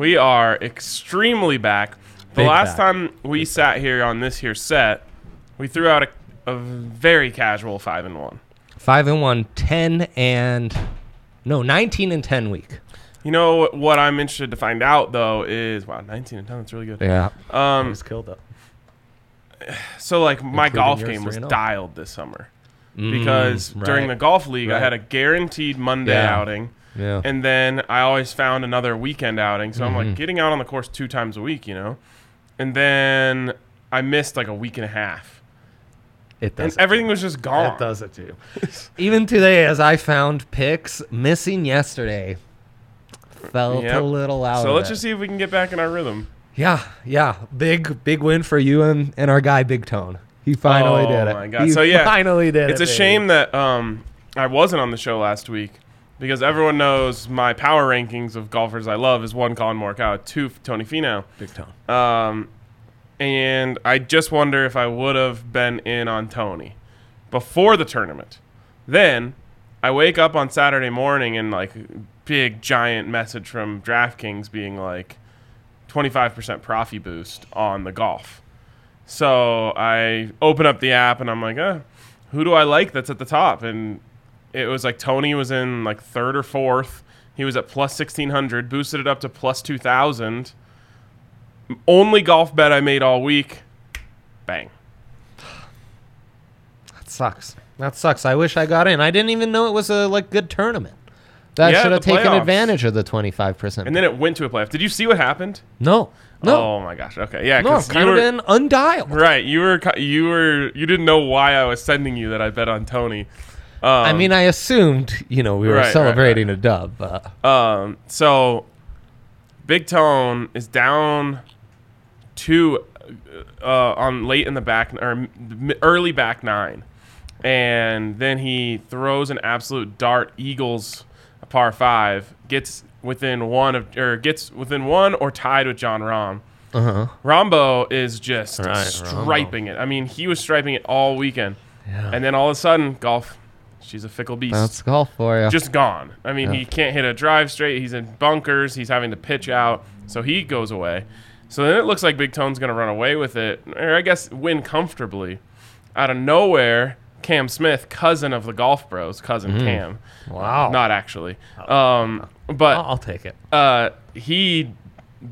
We are extremely back. The Big last back. time we sat here on this here set, we threw out a, a very casual five and one. Five and one, 10 and no, 19 and 10 week. You know what I'm interested to find out though is wow, 19 and 10. That's really good. Yeah. Um, Just killed it. so like my Including golf game was 3-0. dialed this summer because during Mm, right. the golf league I Right. had a guaranteed Monday Yeah. outing. Yeah. And then I always found another weekend outing. So I'm Mm-hmm. like getting out on the course two times a week, you know? And then I missed like a week and a half. It And does. everything was just gone. It does it too. Even today, as I found picks missing yesterday, felt Yep. a little out. So of let's it. just see if we can get back in our rhythm. Yeah, yeah. Big, big win for you and, and our guy, Big Tone. He finally Oh did it. Oh my God. He So, yeah, finally did It's it. a shame that um, I wasn't on the show last week because everyone knows my power rankings of golfers I love is one Collin Morikawa, two Tony Finau. Big Tone. Um, and I just wonder if I would have been in on Tony before the tournament. Then I wake up on Saturday morning and like big giant message from DraftKings being like 25% profit boost on the golf. So I open up the app and I'm like, uh, who do I like that's at the top? And it was like Tony was in like third or fourth. He was at plus 1600, boosted it up to plus 2000 only golf bet I made all week. Bang. That sucks. That sucks. I wish I got in. I didn't even know it was a like good tournament. That Yeah, should have taken playoffs. advantage of the twenty five percent. And then it went to a playoff. Did you see what happened? no, no, Oh my gosh. Okay. Yeah. no. Kind you of were, been undialed. right. You were. You were. You didn't know why I was sending you that I bet on Tony. Um, I mean, I assumed you know we were Right, right, celebrating a dub. But Um. So, Big Tone is down two uh, on late in the back or early back nine, and then he throws an absolute dart. Eagles a par five gets within one of or gets within one or tied with Jon Rahm. uh huh. Rambo is just Right, striping it. I mean, he was striping it all weekend, Yeah. and then all of a sudden, golf. She's a fickle beast That's golf for you. just gone. I mean, Yeah. he can't hit a drive straight. He's in bunkers. He's having to pitch out, so he goes away. So then it looks like Big Tone's going to run away with it, or I guess win comfortably. Out of nowhere, Cam Smith, cousin of the Golf Bros, cousin Cam, wow. not actually, um, but I'll, I'll take it. uh, he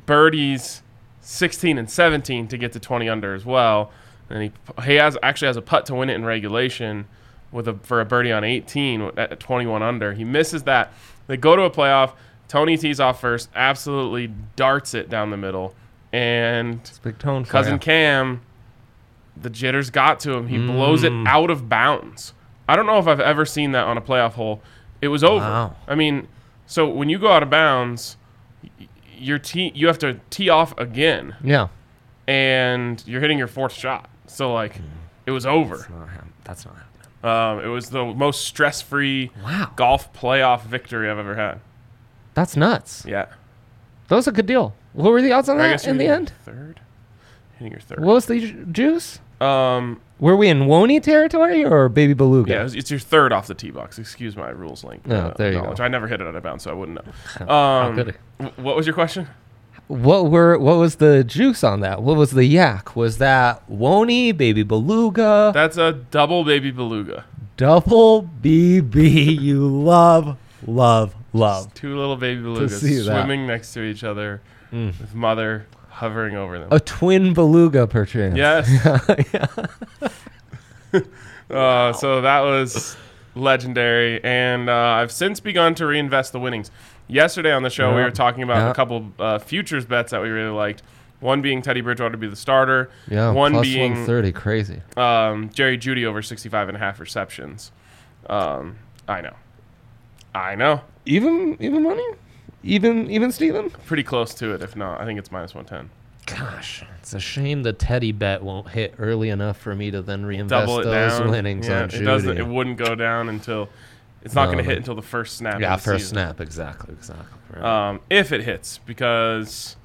birdies 16 and 17 to get to 20 under as well. And he he has actually has a putt to win it in regulation with a for a birdie on 18 at 21 under. He misses that. They go to a playoff. Tony tees off first, absolutely darts it down the middle, and It's big tone cousin. Cam, the jitters got to him. He blows it Mm. out of bounds. I don't know if I've ever seen that on a playoff hole. It was over. Wow. I mean, so when you go out of bounds, your tee you have to tee off again, Yeah. and you're hitting your fourth shot. So like, it was over. Not That's not happening. Um, it was the most stress-free Wow. golf playoff victory I've ever had. That's nuts. Yeah. That was a good deal. What were the odds on I that in the end? Third. Hitting your third. What was the ju- juice? Um. Were we in Woney territory or Baby Beluga? Yeah, it's, your third off the tee box. Excuse my rules link. Oh, there you go. I never hit it out of bounds, so I wouldn't know. How Um, what was your question? What were what was the juice on that? What was the yak? Was that Woney, Baby Beluga, That's a double baby beluga. double BB? You love, love, love. Two little baby belugas see that. Mm. swimming next to each other with mother hovering over them. A twin beluga, perchance. Yes. uh, so that was legendary, and uh, I've since begun to reinvest the winnings. Yesterday on the show, we were talking about Yeah. a couple uh, futures bets that we really liked. One being Teddy Bridgewater to be the starter. Yeah. One plus being 130, crazy. um, Jerry Jeudy over 65 and a half receptions. Um, I know. I know. Even even money, even even Steven? Pretty close to it, if not. I think it's minus 110. Gosh, it's a shame the Teddy bet won't hit early enough for me to then reinvest it those down. winnings yeah, on it Jeudy. doesn't. It wouldn't go down until. It's not No, going to hit until the first snap. yeah, first season. snap, exactly, exactly. Right. um, if it hits, because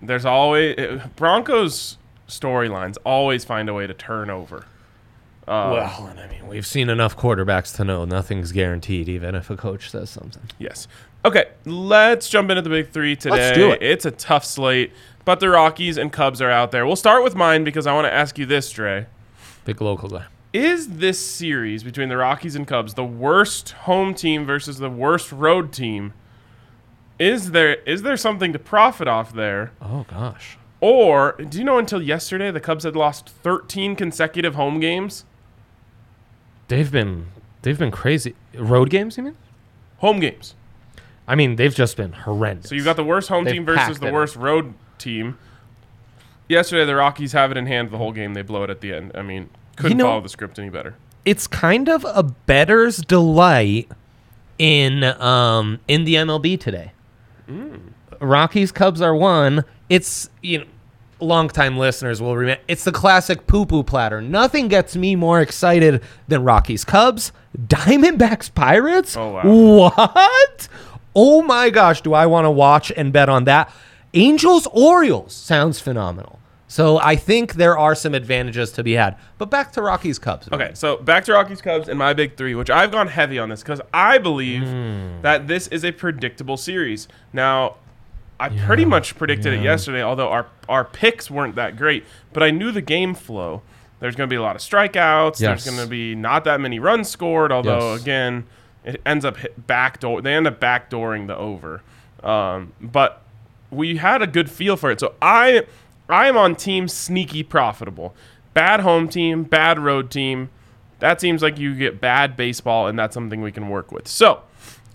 there's always it, Broncos storylines always find a way to turn over. Uh, well, and I mean, we've seen enough quarterbacks to know nothing's guaranteed, even if a coach says something. yes. Okay, let's jump into the big three today. Let's do it. It's a tough slate, but the Rockies and Cubs are out there. We'll start with mine because I want to ask you this, Dre. Big local guy. Is this series between the Rockies and Cubs the worst home team versus the worst road team? Is there is there something to profit off there? Oh gosh. Or do you know until yesterday the Cubs had lost 13 consecutive home games? They've been they've been crazy. Road games, you mean? Home games. I mean, they've just been horrendous. So you've got the worst home They've team versus the worst road team. Yesterday the Rockies have it in hand the whole game. They blow it at the end. I mean, couldn't know- follow the script any better. it's kind of a better's delight in um in the MLB today. Rockies Cubs are one. It's you know longtime listeners will remember it's the classic poo poo platter. Nothing gets me more excited than Rockies Cubs, Diamondbacks Pirates. Oh, wow. What? Oh my gosh, do I want to watch and bet on that? Angels Orioles sounds phenomenal. So I think there are some advantages to be had. But back to Rockies Cubs. Okay, so back to Rockies Cubs and my big three, which I've gone heavy on this because I believe Hmm. that this is a predictable series. Now, I pretty much predicted it yesterday, although our our picks weren't that great. But I knew the game flow. There's going to be a lot of strikeouts. Yes. There's going to be not that many runs scored. Although Yes. again, it ends up backdoor. They end up backdooring the over. Um, but we had a good feel for it. So I I am on team sneaky profitable. Bad home team, bad road team. That seems like you get bad baseball, and that's something we can work with. So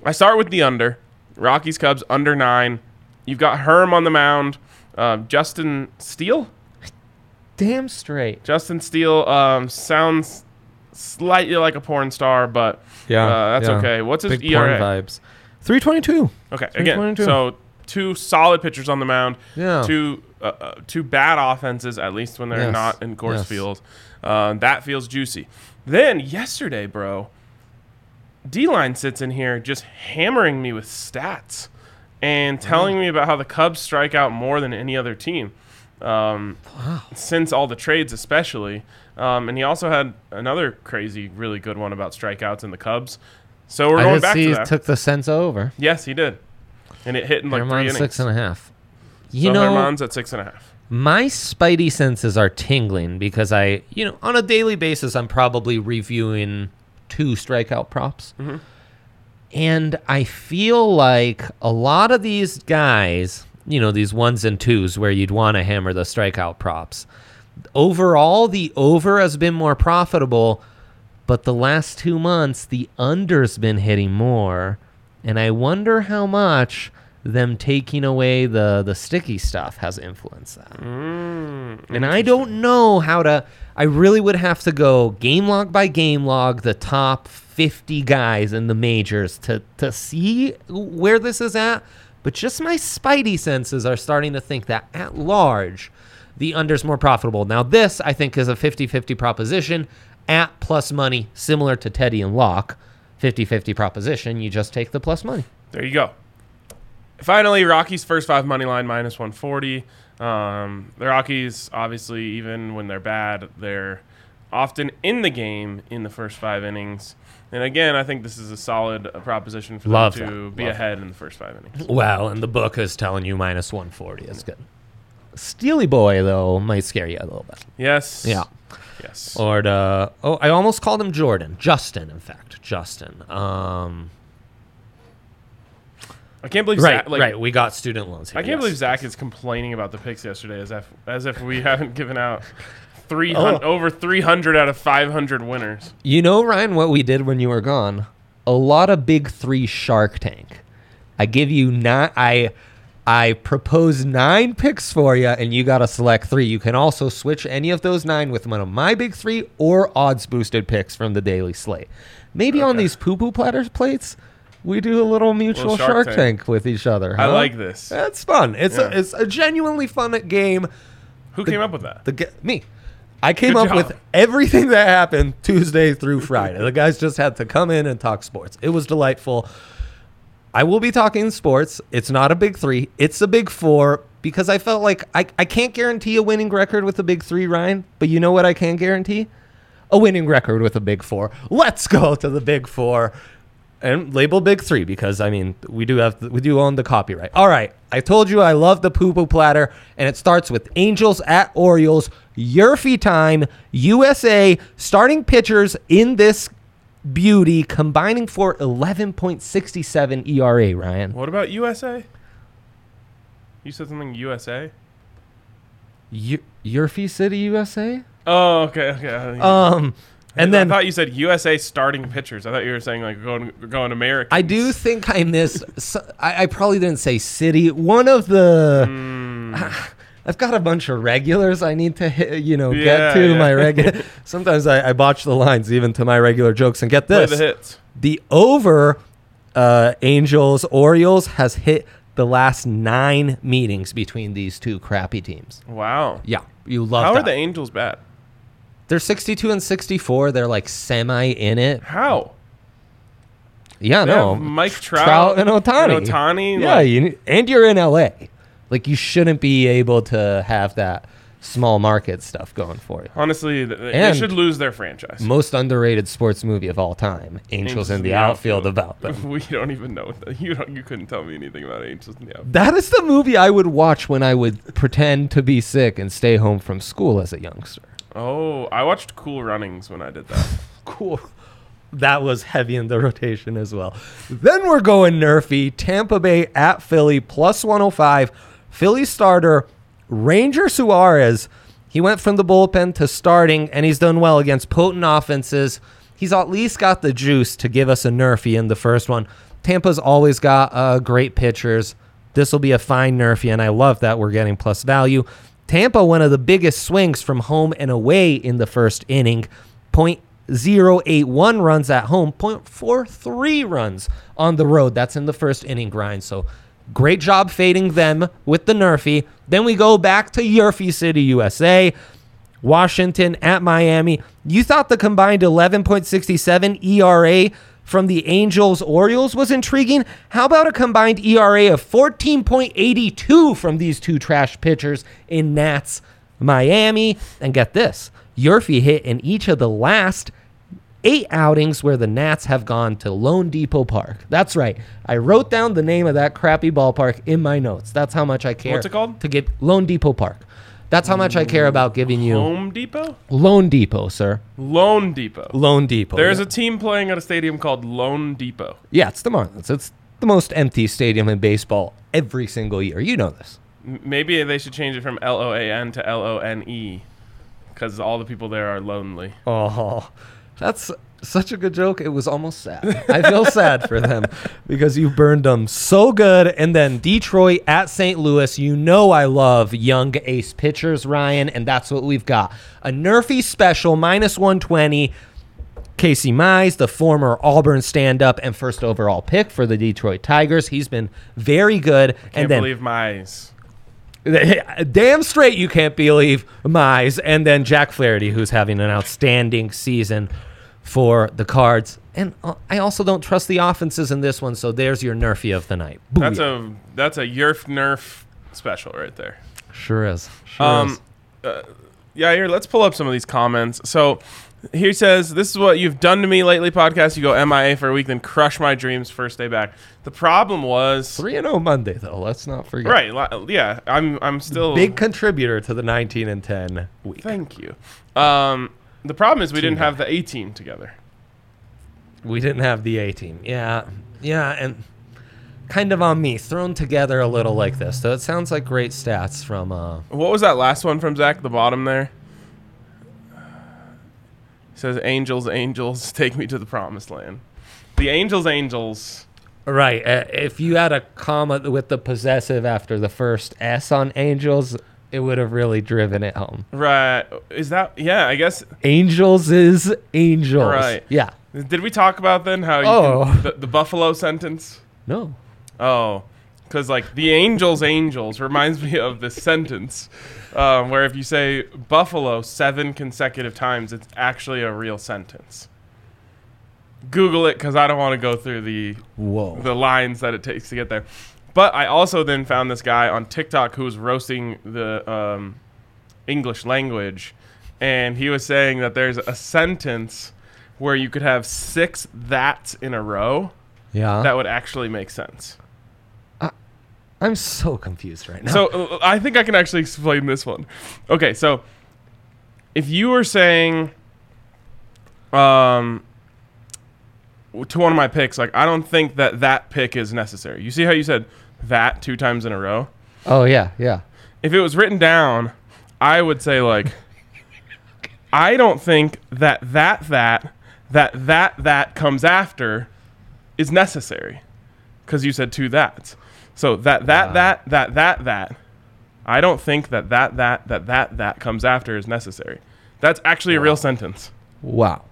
I start with the under. Rockies Cubs under nine. You've got Herm on the mound. Uh, Justin Steele. Damn straight. Justin Steele um, sounds slightly like a porn star, but Yeah, uh, that's yeah. okay. What's his Big porn ERA? vibes. 322. Okay, again, so two solid pitchers on the mound. Yeah. Two uh, uh, two bad offenses, at least when they're Yes, not in Coors yes. Field. Uh, that feels juicy. Then yesterday, bro, D line sits in here just hammering me with stats and telling me about how the Cubs strike out more than any other team. Um, Since all the trades, especially. Um, and he also had another crazy, really good one about strikeouts in the Cubs. So we're I going back see to he that. took the sense over. yes, he did. And it hit in like three Germán innings. six and a half. You so know, Germán's at six and a half. my spidey senses are tingling because I, you know, on a daily basis, I'm probably reviewing two strikeout props. Mm-hmm. And I feel like a lot of these guys, you know, these ones and twos where you'd want to hammer the strikeout props, overall, the over has been more profitable, but the last two months, the under's been hitting more. And I wonder how much them taking away the, the sticky stuff has influenced that. Mm, And I don't know how to. I really would have to go game log by game log, the top 50 guys in the majors to, to see where this is at. But just my spidey senses are starting to think that at large, the under's more profitable. Now, this, I think, is a 50 50 proposition. at plus money, similar to Teddy and Lock. 50 50 proposition. You just take the plus money. There you go. Finally, Rockies first five money line minus 140. Um, the Rockies, obviously, even when they're bad, they're often in the game in the first five innings. And again, I think this is a solid uh, proposition for Love them to that. be Love ahead in the first five innings. Well, and the book is telling you minus 140. That's good. Steely Boy, though, might scare you a little bit. Yes. Yeah. Yes. Or the, oh, I almost called him Jordan. Justin, in fact. Justin. Um, I can't believe right, Zach, like, right. We got student loans here. I can't yes. believe Zach is complaining about the picks yesterday as if as if we haven't given out 300 Oh. over 300 out of 500 winners. You know, Ryan, what we did when you were gone? A lot of big three Shark Tank. I give you nine. I I propose nine picks for you, and you got to select three. You can also switch any of those nine with one of my big three or odds boosted picks from the daily slate. Maybe on these poo poo platters plates, we do a little mutual Little Shark, Shark Tank. Tank. with each other. I like this. That's fun. It's Yeah. a it's a genuinely fun game. Who came up with that? The me. I came Good up job. with everything that happened Tuesday through Friday. the guys just had to come in and talk sports. It was delightful. I will be talking sports. It's not a big three. It's a big four because I felt like I, I can't guarantee a winning record with a big three, Ryan. But you know what I can guarantee? A winning record with a big four. Let's go to the big four and label big three because I mean we do have we do own the copyright. All right, I told you I love the poo poo platter, and it starts with Angels at Orioles. Yurfie time, USA starting pitchers in this beauty combining for 11.67 ERA. Ryan, What about USA? You said something USA? y- Yurfie City, USA. Oh, okay, okay. Um, and then I thought you said USA starting pitchers. I thought you were saying like going going American. I do think I missed. so- I, I probably didn't say city. One of the. Hmm. I've got a bunch of regulars I need to hit, you know Yeah, get to yeah. my regular. Sometimes I, I botch the lines even to my regular jokes. And get Play this: the hits. the over uh, Angels Orioles has hit the last nine meetings between these two crappy teams. Wow. Yeah, you love. How are the Angels bad? They're 62 and 64. They're like semi in it. How? Yeah, They no. have Mike Trout, Trout and Ohtani. Ohtani. Yeah, you, and you're in LA. Like you shouldn't be able to have that small market stuff going for you. honestly, th- they And- should lose their franchise. Most underrated sports movie of all time, Angels, in the, outfield, about them. we don't even know. That. You don't, you couldn't tell me anything about Angels in the outfield. That is the movie I would watch when I would pretend to be sick and stay home from school as a youngster. Oh, I watched Cool Runnings when I did that. Cool. That was heavy in the rotation as well. Then we're going Nerfy. Tampa Bay at Philly, plus 105. Philly starter, Ranger Suarez. He went from the bullpen to starting, and he's done well against potent offenses. He's at least got the juice to give us a Nerfy in the first one. Tampa's always got uh, great pitchers. This will be a fine Nerfy, and I love that we're getting plus value. Tampa, one of the biggest swings from home and away in the first inning. 0.081 runs at home, 0.43 runs on the road. That's in the first inning grind. So great job fading them with the Nerfy. Then we go back to Yurfie City, USA. Washington at Miami. You thought the combined 11.67 ERA from the Angels Orioles was intriguing. How about a combined ERA of 14.82 from these two trash pitchers in Nats Miami? And get this Yurfie hit in each of the last eight outings where the Nats have gone to loanDepot Park. That's right. I wrote down the name of that crappy ballpark in my notes. That's how much I care. What's it called? To get loanDepot Park. That's how much I care about giving you Home Depot, loanDepot, sir. loanDepot. Lone Depot. There's yeah. a team playing at a stadium called loanDepot. yeah, it's the Marlins. It's the most empty stadium in baseball every single year. You know this. Maybe they should change it from L O A N to L O N E, because all the people there are lonely. Oh, that's such a good joke. It was almost sad. I feel sad for them because you burned them so good. And then Detroit at St. Louis. You know I love young ace pitchers, Ryan, and that's what we've got. A Nerfy special, minus 120. Casey Mize, the former Auburn stand-up and first overall pick for the Detroit Tigers. He's been very good. Can't and then believe eyes. Damn straight you can't believe Mize. And then Jack Flaherty, who's having an outstanding season for the Cards. And uh, I also don't trust the offenses in this one, so there's your nerfy of the night. That's a that's a Yerf Nerf special right there. sure is. Sure Um, is. Yeah, here, let's pull up some of these comments. So he says, This is what you've done to me lately, podcast. You go MIA for a week, then crush my dreams first day back. The problem was. 3 and 0 Monday, though. Let's not forget. Right. li- Yeah, I'm, I'm still. Big contributor to the 19 and 10 week. Thank you. Um, the problem is we didn't have the A team together. We didn't have the A team. Yeah. Yeah. And kind of on me, thrown together a little like this. So it sounds like great stats from. uh What was that last one from Zach? The bottom there. Says, "Angels, angels, take me to the promised land." The angels, angels. Right. Uh, if you had a comma with the possessive after the first S on Angels, it would have really driven it home. Right? Is that? Yeah, I guess. Angels is angels. Right. Yeah. Did we talk about then how you Oh. can, the, the buffalo sentence? No. Oh, because like the angels, angels reminds me of this sentence um, where if you say buffalo seven consecutive times, it's actually a real sentence. Google it because I don't want to go through the Whoa. the lines that it takes to get there. But I also then found this guy on TikTok who was roasting the um, English language, and he was saying that there's a sentence where you could have six that's in a row yeah. that would actually make sense. I'm so confused right now. So uh, I think I can actually explain this one. Okay, so if you were saying um to one of my picks like I don't think that that pick is necessary. You see how you said that two times in a row? oh yeah, yeah. If it was written down, I would say like I don't think that that that that that that comes after is necessary cuz you said two that's. So that that Wow. that that that that I don't think that that that that that that comes after is necessary. That's actually a real sentence. Wow.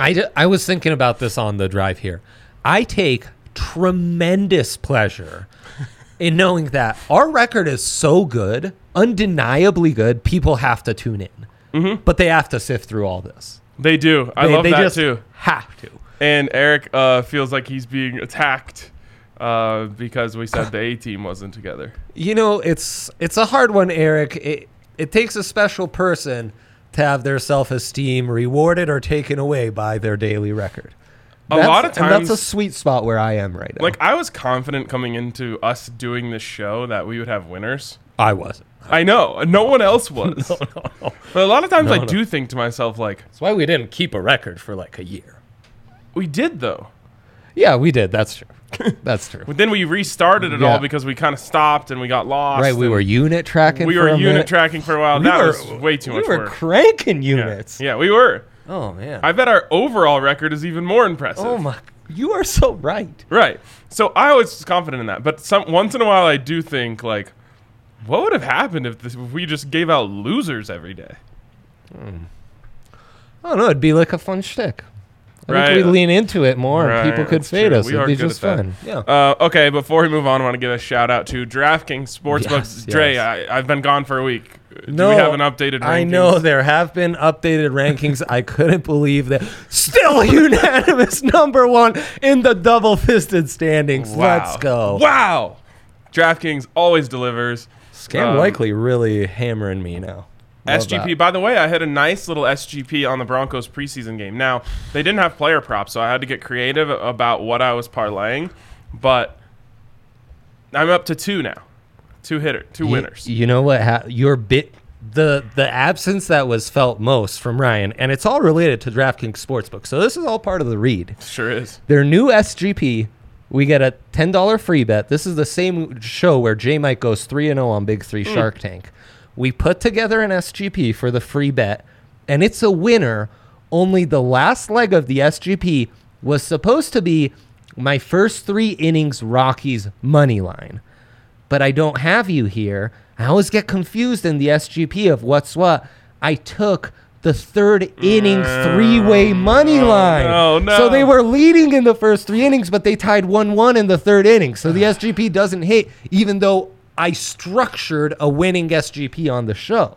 I, d- I was thinking about this on the drive here. I take tremendous pleasure in knowing that our record is so good, undeniably good, people have to tune in. Mm-hmm. But they have to sift through all this. They do. I they, love they that just too. have to. And Eric uh, feels like he's being attacked uh, because we said the A team wasn't together. You know, it's it's a hard one, Eric. It it takes a special person to have their self-esteem rewarded or taken away by their daily record. A lot of and that's a sweet spot where I am right now. Like I was confident coming into us doing this show that we would have winners. I wasn't. I know, no one else was. No, no. But a lot of times No, I no. do think to myself like, That's why we didn't keep a record for like a year. we did though. Yeah, we did. That's true. That's true. But then we restarted it Yeah. all because we kind of stopped and we got lost. right, we and were unit tracking. we for were a unit minute. tracking for a while. We that were- was way too much we were work. cranking Yeah. units. Yeah, we were. Oh man. I bet our overall record is even more impressive. oh my. You are so right. Right. So I was confident in that, but some once in a while I do think like, what would have happened if, this, if we just gave out losers every day? Hmm. I don't know. It'd be like a fun shtick. I Right. think we lean into it more, and people could that's fade true. us. We It'd are be good just at that. fun. Yeah. Uh, okay, before we move on, I want to give a shout out to DraftKings Sportsbook. Yes, Dre, yes. I, I've been gone for a week. Do No, we have an updated rankings? I know there have been updated rankings. I couldn't believe that. Still unanimous number one in the double fisted standings. Wow. Let's go. Wow. DraftKings always delivers. Scam Um, likely really hammering me now. Love SGP. that. By the way, I had a nice little SGP on the Broncos preseason game. Now they didn't have player props, so I had to get creative about what I was parlaying. But I'm up to two now, two hitter, two You- winners. You, know what? Ha- your bit the the absence that was felt most from Ryan, and it's all related to DraftKings Sportsbook. So this is all part of the read. Sure is. Their new SGP, we get a ten dollar free bet. This is the same show where J Mike goes three and zero on Big Three hmm. Shark Tank. We put together an SGP for the free bet, and it's a winner. Only the last leg of the SGP was supposed to be my first three innings Rockies money line but I don't have you here. I always get confused in the SGP of what's what. I took the third inning mm. three way money oh, line. no, no. So they were leading in the first three innings, but they tied 1 1 in the third inning. So the SGP doesn't hit, even though I structured a winning SGP on the show.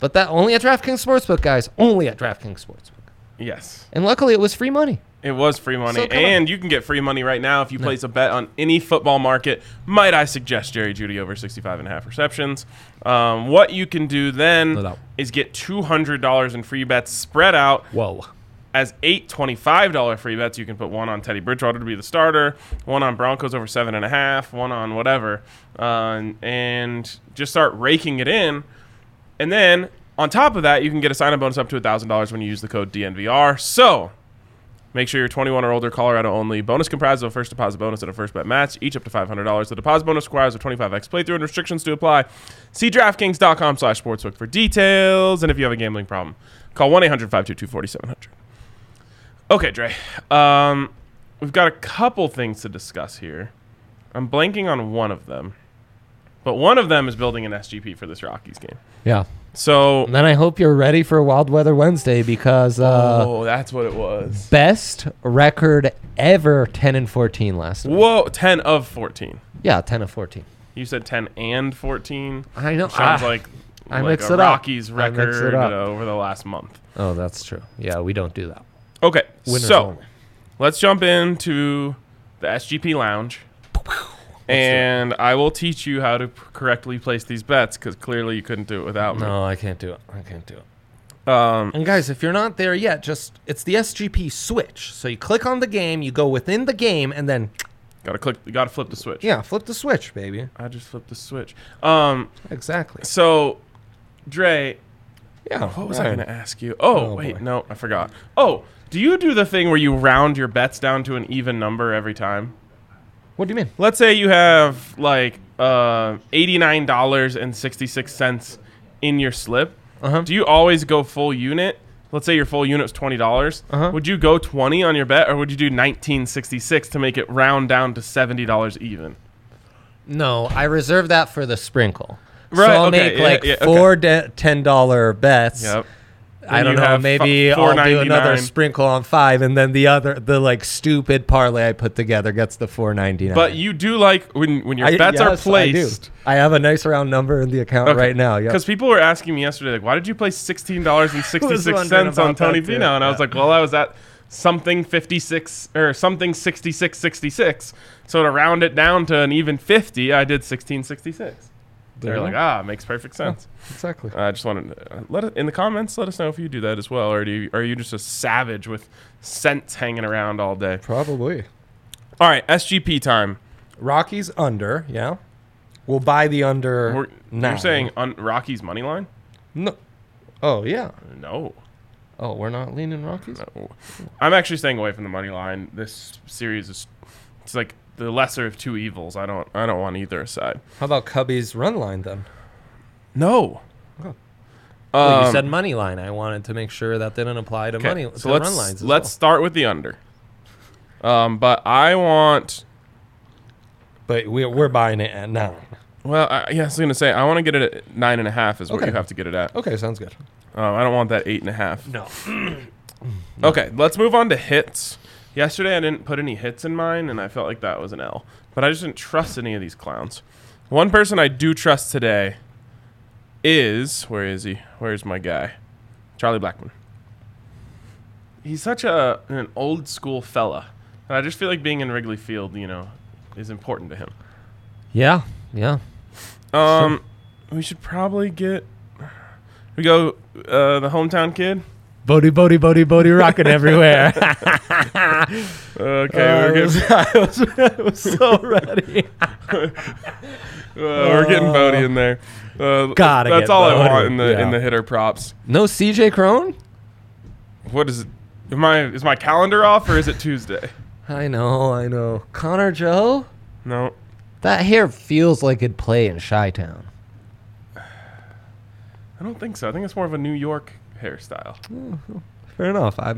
But that only at DraftKings Sportsbook, guys. Only at DraftKings Sportsbook. Yes. And luckily, it was free money. It was free money, So come on. and you can get free money right now if you place a bet on any football market. Might I suggest Jerry Jeudy over 65 and a half receptions? Um, what you can do then No is get $200 in free bets spread out Whoa. As eight $25 free bets. You can put one on Teddy Bridgewater to be the starter, one on Broncos over seven and a half, one on whatever, uh, and just start raking it in. And then on top of that, you can get a sign up bonus up to $1,000 when you use the code DNVR. So make sure you're 21 or older, Colorado only. Bonus comprised of a first deposit bonus and a first bet match, each up to $500. The deposit bonus requires a 25x playthrough and restrictions to apply. See DraftKings.com slash sportsbook for details. And if you have a gambling problem, call 1 800 522 4700. Okay, Dre. Um, we've got a couple things to discuss here. I'm blanking on one of them. But one of them is building an SGP for this Rockies game. Yeah. So, And then I hope you're ready for Wild Weather Wednesday because uh, oh, that's what it was. best record ever 10 and 14 last week. Whoa, 10 of 14. Yeah, 10 of 14. You said 10 and 14. I know. Sounds Ah. like, I like mix it up. Rockies I mix it record up. over the last month. Oh, that's true. Yeah, we don't do that. Okay, Winners so only. let's jump into the SGP Lounge. And I will teach you how to p- correctly place these bets because clearly you couldn't do it without me. No, I can't do it. I can't do it. Um, And guys, if you're not there yet, just it's the SGP switch. So you click on the game, you go within the game, and then gotta click. You gotta flip the switch. yeah, flip the switch, baby. I just flipped the switch. Um, Exactly. so, Dre, Yeah. what was I gonna ask you? Oh, Oh, wait, boy. no, I forgot. Oh, do you do the thing where you round your bets down to an even number every time? What do you mean? Let's say you have like uh, eighty-nine dollars and sixty-six cents in your slip. Uh-huh. Do you always go full unit? Let's say your full unit was twenty dollars. Uh-huh. Would you go twenty on your bet, or would you do nineteen sixty-six to make it round down to seventy dollars even? No, I reserve that for the sprinkle. Right, So I'll okay, make yeah, like yeah, okay. four de- ten dollar bets. Yep. I don't know. Maybe fu- I'll do another sprinkle on five, and then the other, the like stupid parlay I put together gets the four ninety nine. But you do like when when your I, bets yes, are I placed. I, have a nice round number in the account right now. Yeah. Because people were asking me yesterday, like, why did you play sixteen dollars sixty six on about Tony. Pino? And I was like, well, I was at something fifty six or something sixty six sixty six. So to round it down to an even fifty, I did sixteen sixty six. They're like, ah, makes perfect sense. exactly. I just wanted to, uh, let it, in the comments. Let us know if you do that as well, or do you, are you just a savage with scents hanging around all day? Probably. All right, SGP time. Rockies under. Yeah. We'll buy the under. We're, now. You're saying on Rocky's money line? no? Oh yeah. No. Oh, we're not leaning Rockies. No. I'm actually staying away from the money line. This series is it's like the lesser of two evils. I don't I don't want either side. How about Cubby's run line then? No. Oh. Um, Well, you said money line. I wanted to make sure that didn't apply to okay, money. So to let's run lines. as let's well. start with the under. Um, but I want. But we, we're buying it at nine. Well, I, yeah, I was gonna say I want to get it at nine and a half. Is what Okay. you have to get it at. Okay, sounds good. Um, I don't want that eight and a half. No. Okay, let's move on to hits. Yesterday I didn't put any hits in mine, and I felt like that was an L. But I just didn't trust any of these clowns. One person I do trust today is where is he? Where's my guy? Charlie Blackmon. He's such a an old school fella, and I just feel like being in Wrigley Field, you know, is important to him. Yeah. Yeah. Um, we should probably get. We go uh, the hometown kid. Bodie, Bodie, Bodie, Bodie, rocking everywhere. Okay, we're getting I was, I was so ready. Uh, we're getting Bote in there. Uh, Gotta That's get all I Bote, want in the in the hitter props. No CJ Cron? What is it? Am I is my calendar off or is it Tuesday? I know, I know. Connor Joe? No. That hair feels like it'd play in Chi Town. I don't think so. I think it's more of a New York hairstyle. Fair enough. I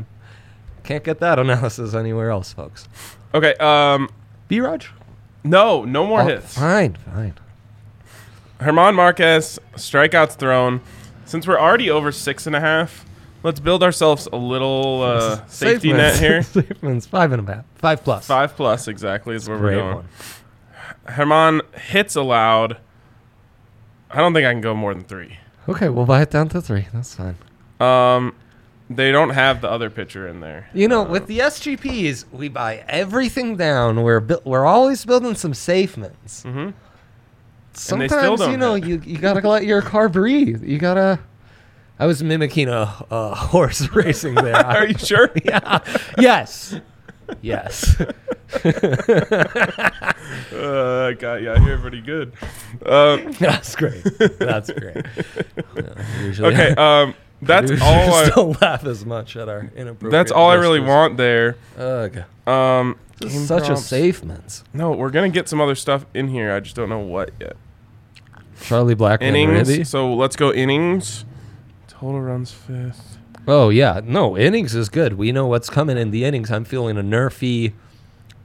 can't get that analysis anywhere else, folks. Okay. Um. B Raj? No. No more Oh, hits. Fine, fine. Germán Márquez strikeouts thrown. Since we're already over six and a half, let's build ourselves a little uh, safety net here. Safeman's five and a half. Five plus. Five plus exactly is where Great we're going. one. Germán hits allowed. I don't think I can go more than three. Okay, we'll buy it down to three. That's fine. Um, they don't have the other pitcher in there. You know, with the SGPs, we buy everything down. We're bu- we're always building some safements. Mm-hmm. Sometimes you know hit. you you gotta let your car breathe. You gotta. I was mimicking a, a horse racing there. Are you sure? yeah. Yes. Yes. Uh, got yeah, you're pretty good. Um, That's great. That's great. Yeah, usually okay, um, that's all. I, don't laugh as much at our inappropriate. that's all I really want there. Ugh. Um, game such prompts. a safements. No, we're gonna get some other stuff in here. I just don't know what yet. Charlie Blackmon innings. ready? So let's go innings. Total runs fifth. Oh yeah, no innings is good. We know what's coming in the innings. I'm feeling a nerfy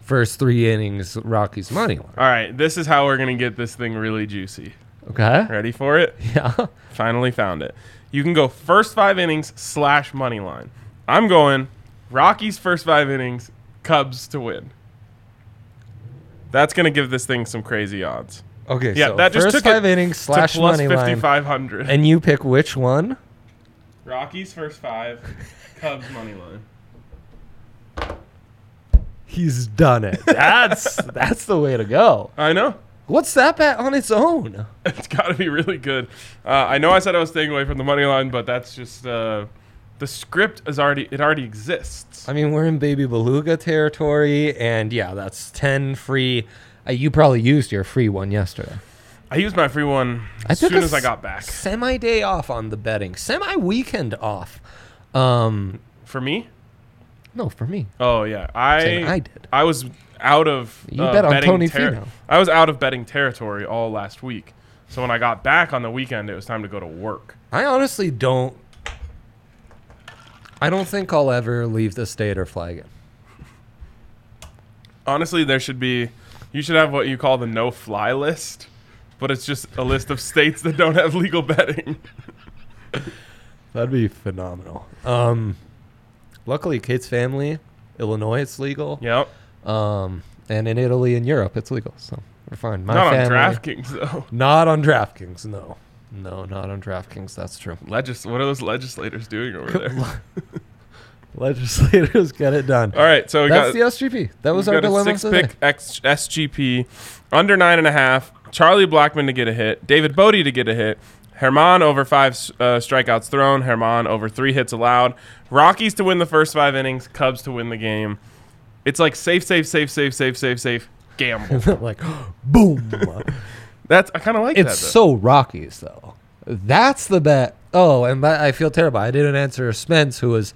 first three innings. Rockies money line. All right, this is how we're gonna get this thing really juicy. Okay. Ready for it? Yeah. Finally found it. You can go first five innings slash money line. I'm going Rockies first five innings, Cubs to win. That's gonna give this thing some crazy odds. Okay. Yeah, so that just first took five it innings to slash plus money line. 5500. And you pick which one? Rockies first five, Cubs money line. He's done it. That's that's the way to go. I know. What's that bet on its own? It's got to be really good. Uh, I know I said I was staying away from the money line, but that's just uh, the script is already it already exists. I mean, we're in baby beluga territory, and yeah, that's ten free. Uh, you probably used your free one yesterday. I used my free one I as took soon a as I got back. Semi day off on the betting. Semi weekend off. Um, For me? no, for me. Oh yeah, I Same, I did. I was out of You uh, bet on betting Tony ter- Finau. I was out of betting territory all last week. So when I got back on the weekend, it was time to go to work. I honestly don't. I don't think I'll ever leave the state or fly it. Honestly, there should be you should have what you call the no fly list, but it's just a list of states that don't have legal betting. That'd be phenomenal. Um, luckily, Kate's family, Illinois, it's legal. yep. Um, and in Italy and Europe, it's legal, so we're fine. My Not family, on DraftKings though. Not on DraftKings. No, no, not on DraftKings. That's true. Legis- what are those legislators doing over there? Legislators get it done. All right, so we That's got the SGP. That was our dilemma six pick X- SGP under nine and a half. Charlie Blackmon to get a hit. David Bote to get a hit. Germán over five uh, strikeouts thrown. Germán over three hits allowed. Rockies to win the first five innings. Cubs to win the game. It's like safe, safe, safe, safe, safe, safe, safe. Gamble. like, boom. That's I kind of like it's that. Though. so Rockies though. That's the bet. Oh, and I feel terrible. I didn't answer Spence, who was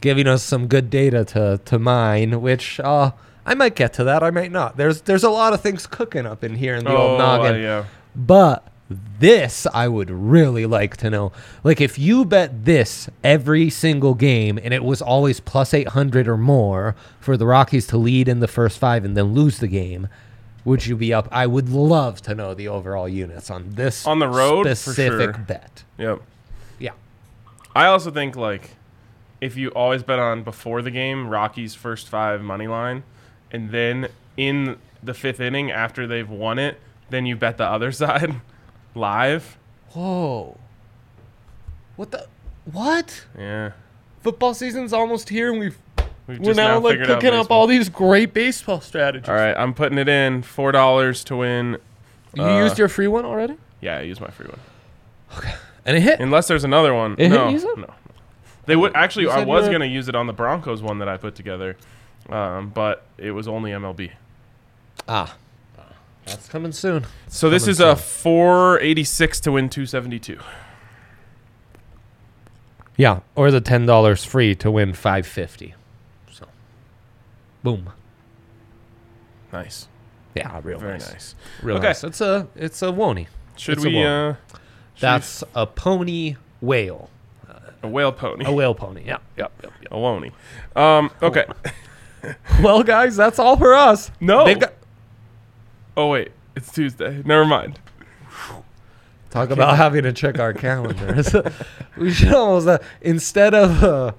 giving us some good data to to mine, which uh, I might get to that. I might not. There's there's a lot of things cooking up in here in the oh, old noggin. uh, yeah. But this I would really like to know. Like if you bet this every single game and it was always plus 800 or more for the Rockies to lead in the first 5 and then lose the game, would you be up? I would love to know the overall units on this On the road, specific sure. bet. Yep. Yeah. I also think like if you always bet on before the game Rockies first five money line, and then in the fifth inning after they've won it, then you bet the other side live. Whoa. What the what? Yeah, Football season's almost here and we've we've we're just now, like cooking up all these great baseball strategies. All right, I'm putting it in four dollars to win. You Uh, used your free one already? Yeah, I used my free one. Okay. And it hit. Unless there's another one. It hit no, you, no. They would actually. I was gonna use it on the Broncos one that I put together, um, but it was only MLB. Ah. That's coming soon. So this coming is a soon. 486 to win 272. Yeah, or the ten dollars free to win five fifty. So, boom. Nice. Yeah, real Very nice. nice. Real Okay. nice. It's a it's a wony. Should It's a we? whale. Uh, should That's a pony whale, we- a whale pony. a whale pony. Yeah, yep, yep, A wony. Um, okay. well, guys, that's all for us. No. Big Oh wait, it's Tuesday. Never mind. Talk about having to check our calendars. we should almost uh, instead of uh,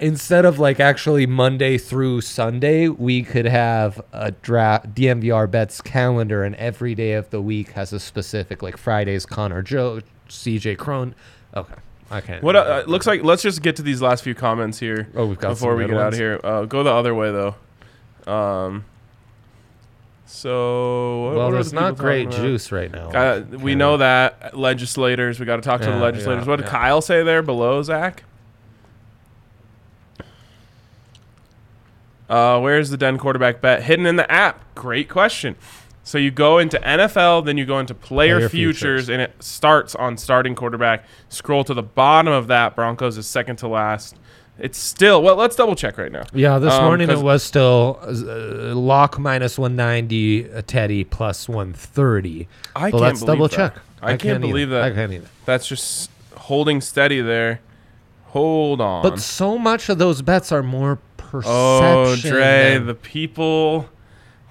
instead of like actually Monday through Sunday, we could have a draft DNVR bets calendar, and every day of the week has a specific like Fridays Connor Joe, CJ Cron. Okay, I can't. What uh, it looks like? Let's just get to these last few comments here Oh, we've got before some we good get out of here. Uh, go the other way though. Um. So what- Well, there's the not great juice right now. Uh, we know that legislators. We got to talk to the legislators. yeah, what did yeah. Kyle say there below Zach? Uh, where's the Den quarterback bet hidden in the app? Great question. So you go into NFL, then you go into player, Player futures, futures. and it starts on starting quarterback. Scroll to the bottom of that. Broncos is second to last. It's still well. Let's double check right now. Yeah, this Um, morning it was still uh, Lock minus 190, uh, Teddy plus 130. I But can't let's believe double that. check. I, can't, believe either. that. I can't either. That's just holding steady there. Hold on. But so much of those bets are more perception. Oh, Dre, the people.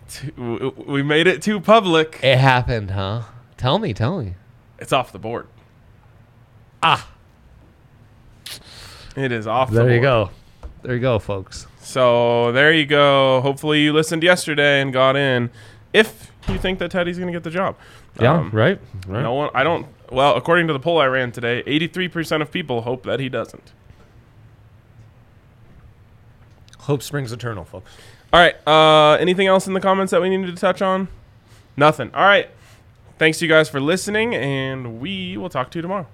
T- w- we made it too public. it happened, huh? Tell me, tell me. It's off the board. Ah, It is off the there board. you go. There you go, folks. So there you go. Hopefully you listened yesterday and got in. If you think that Teddy's going to get the job. Yeah, Um, right. Right. No one. I don't. Well, according to the poll I ran today, 83% of people hope that he doesn't. Hope springs eternal, folks. All right. Uh, anything else in the comments that we needed to touch on? Nothing. All right. Thanks you guys for listening, and we will talk to you tomorrow.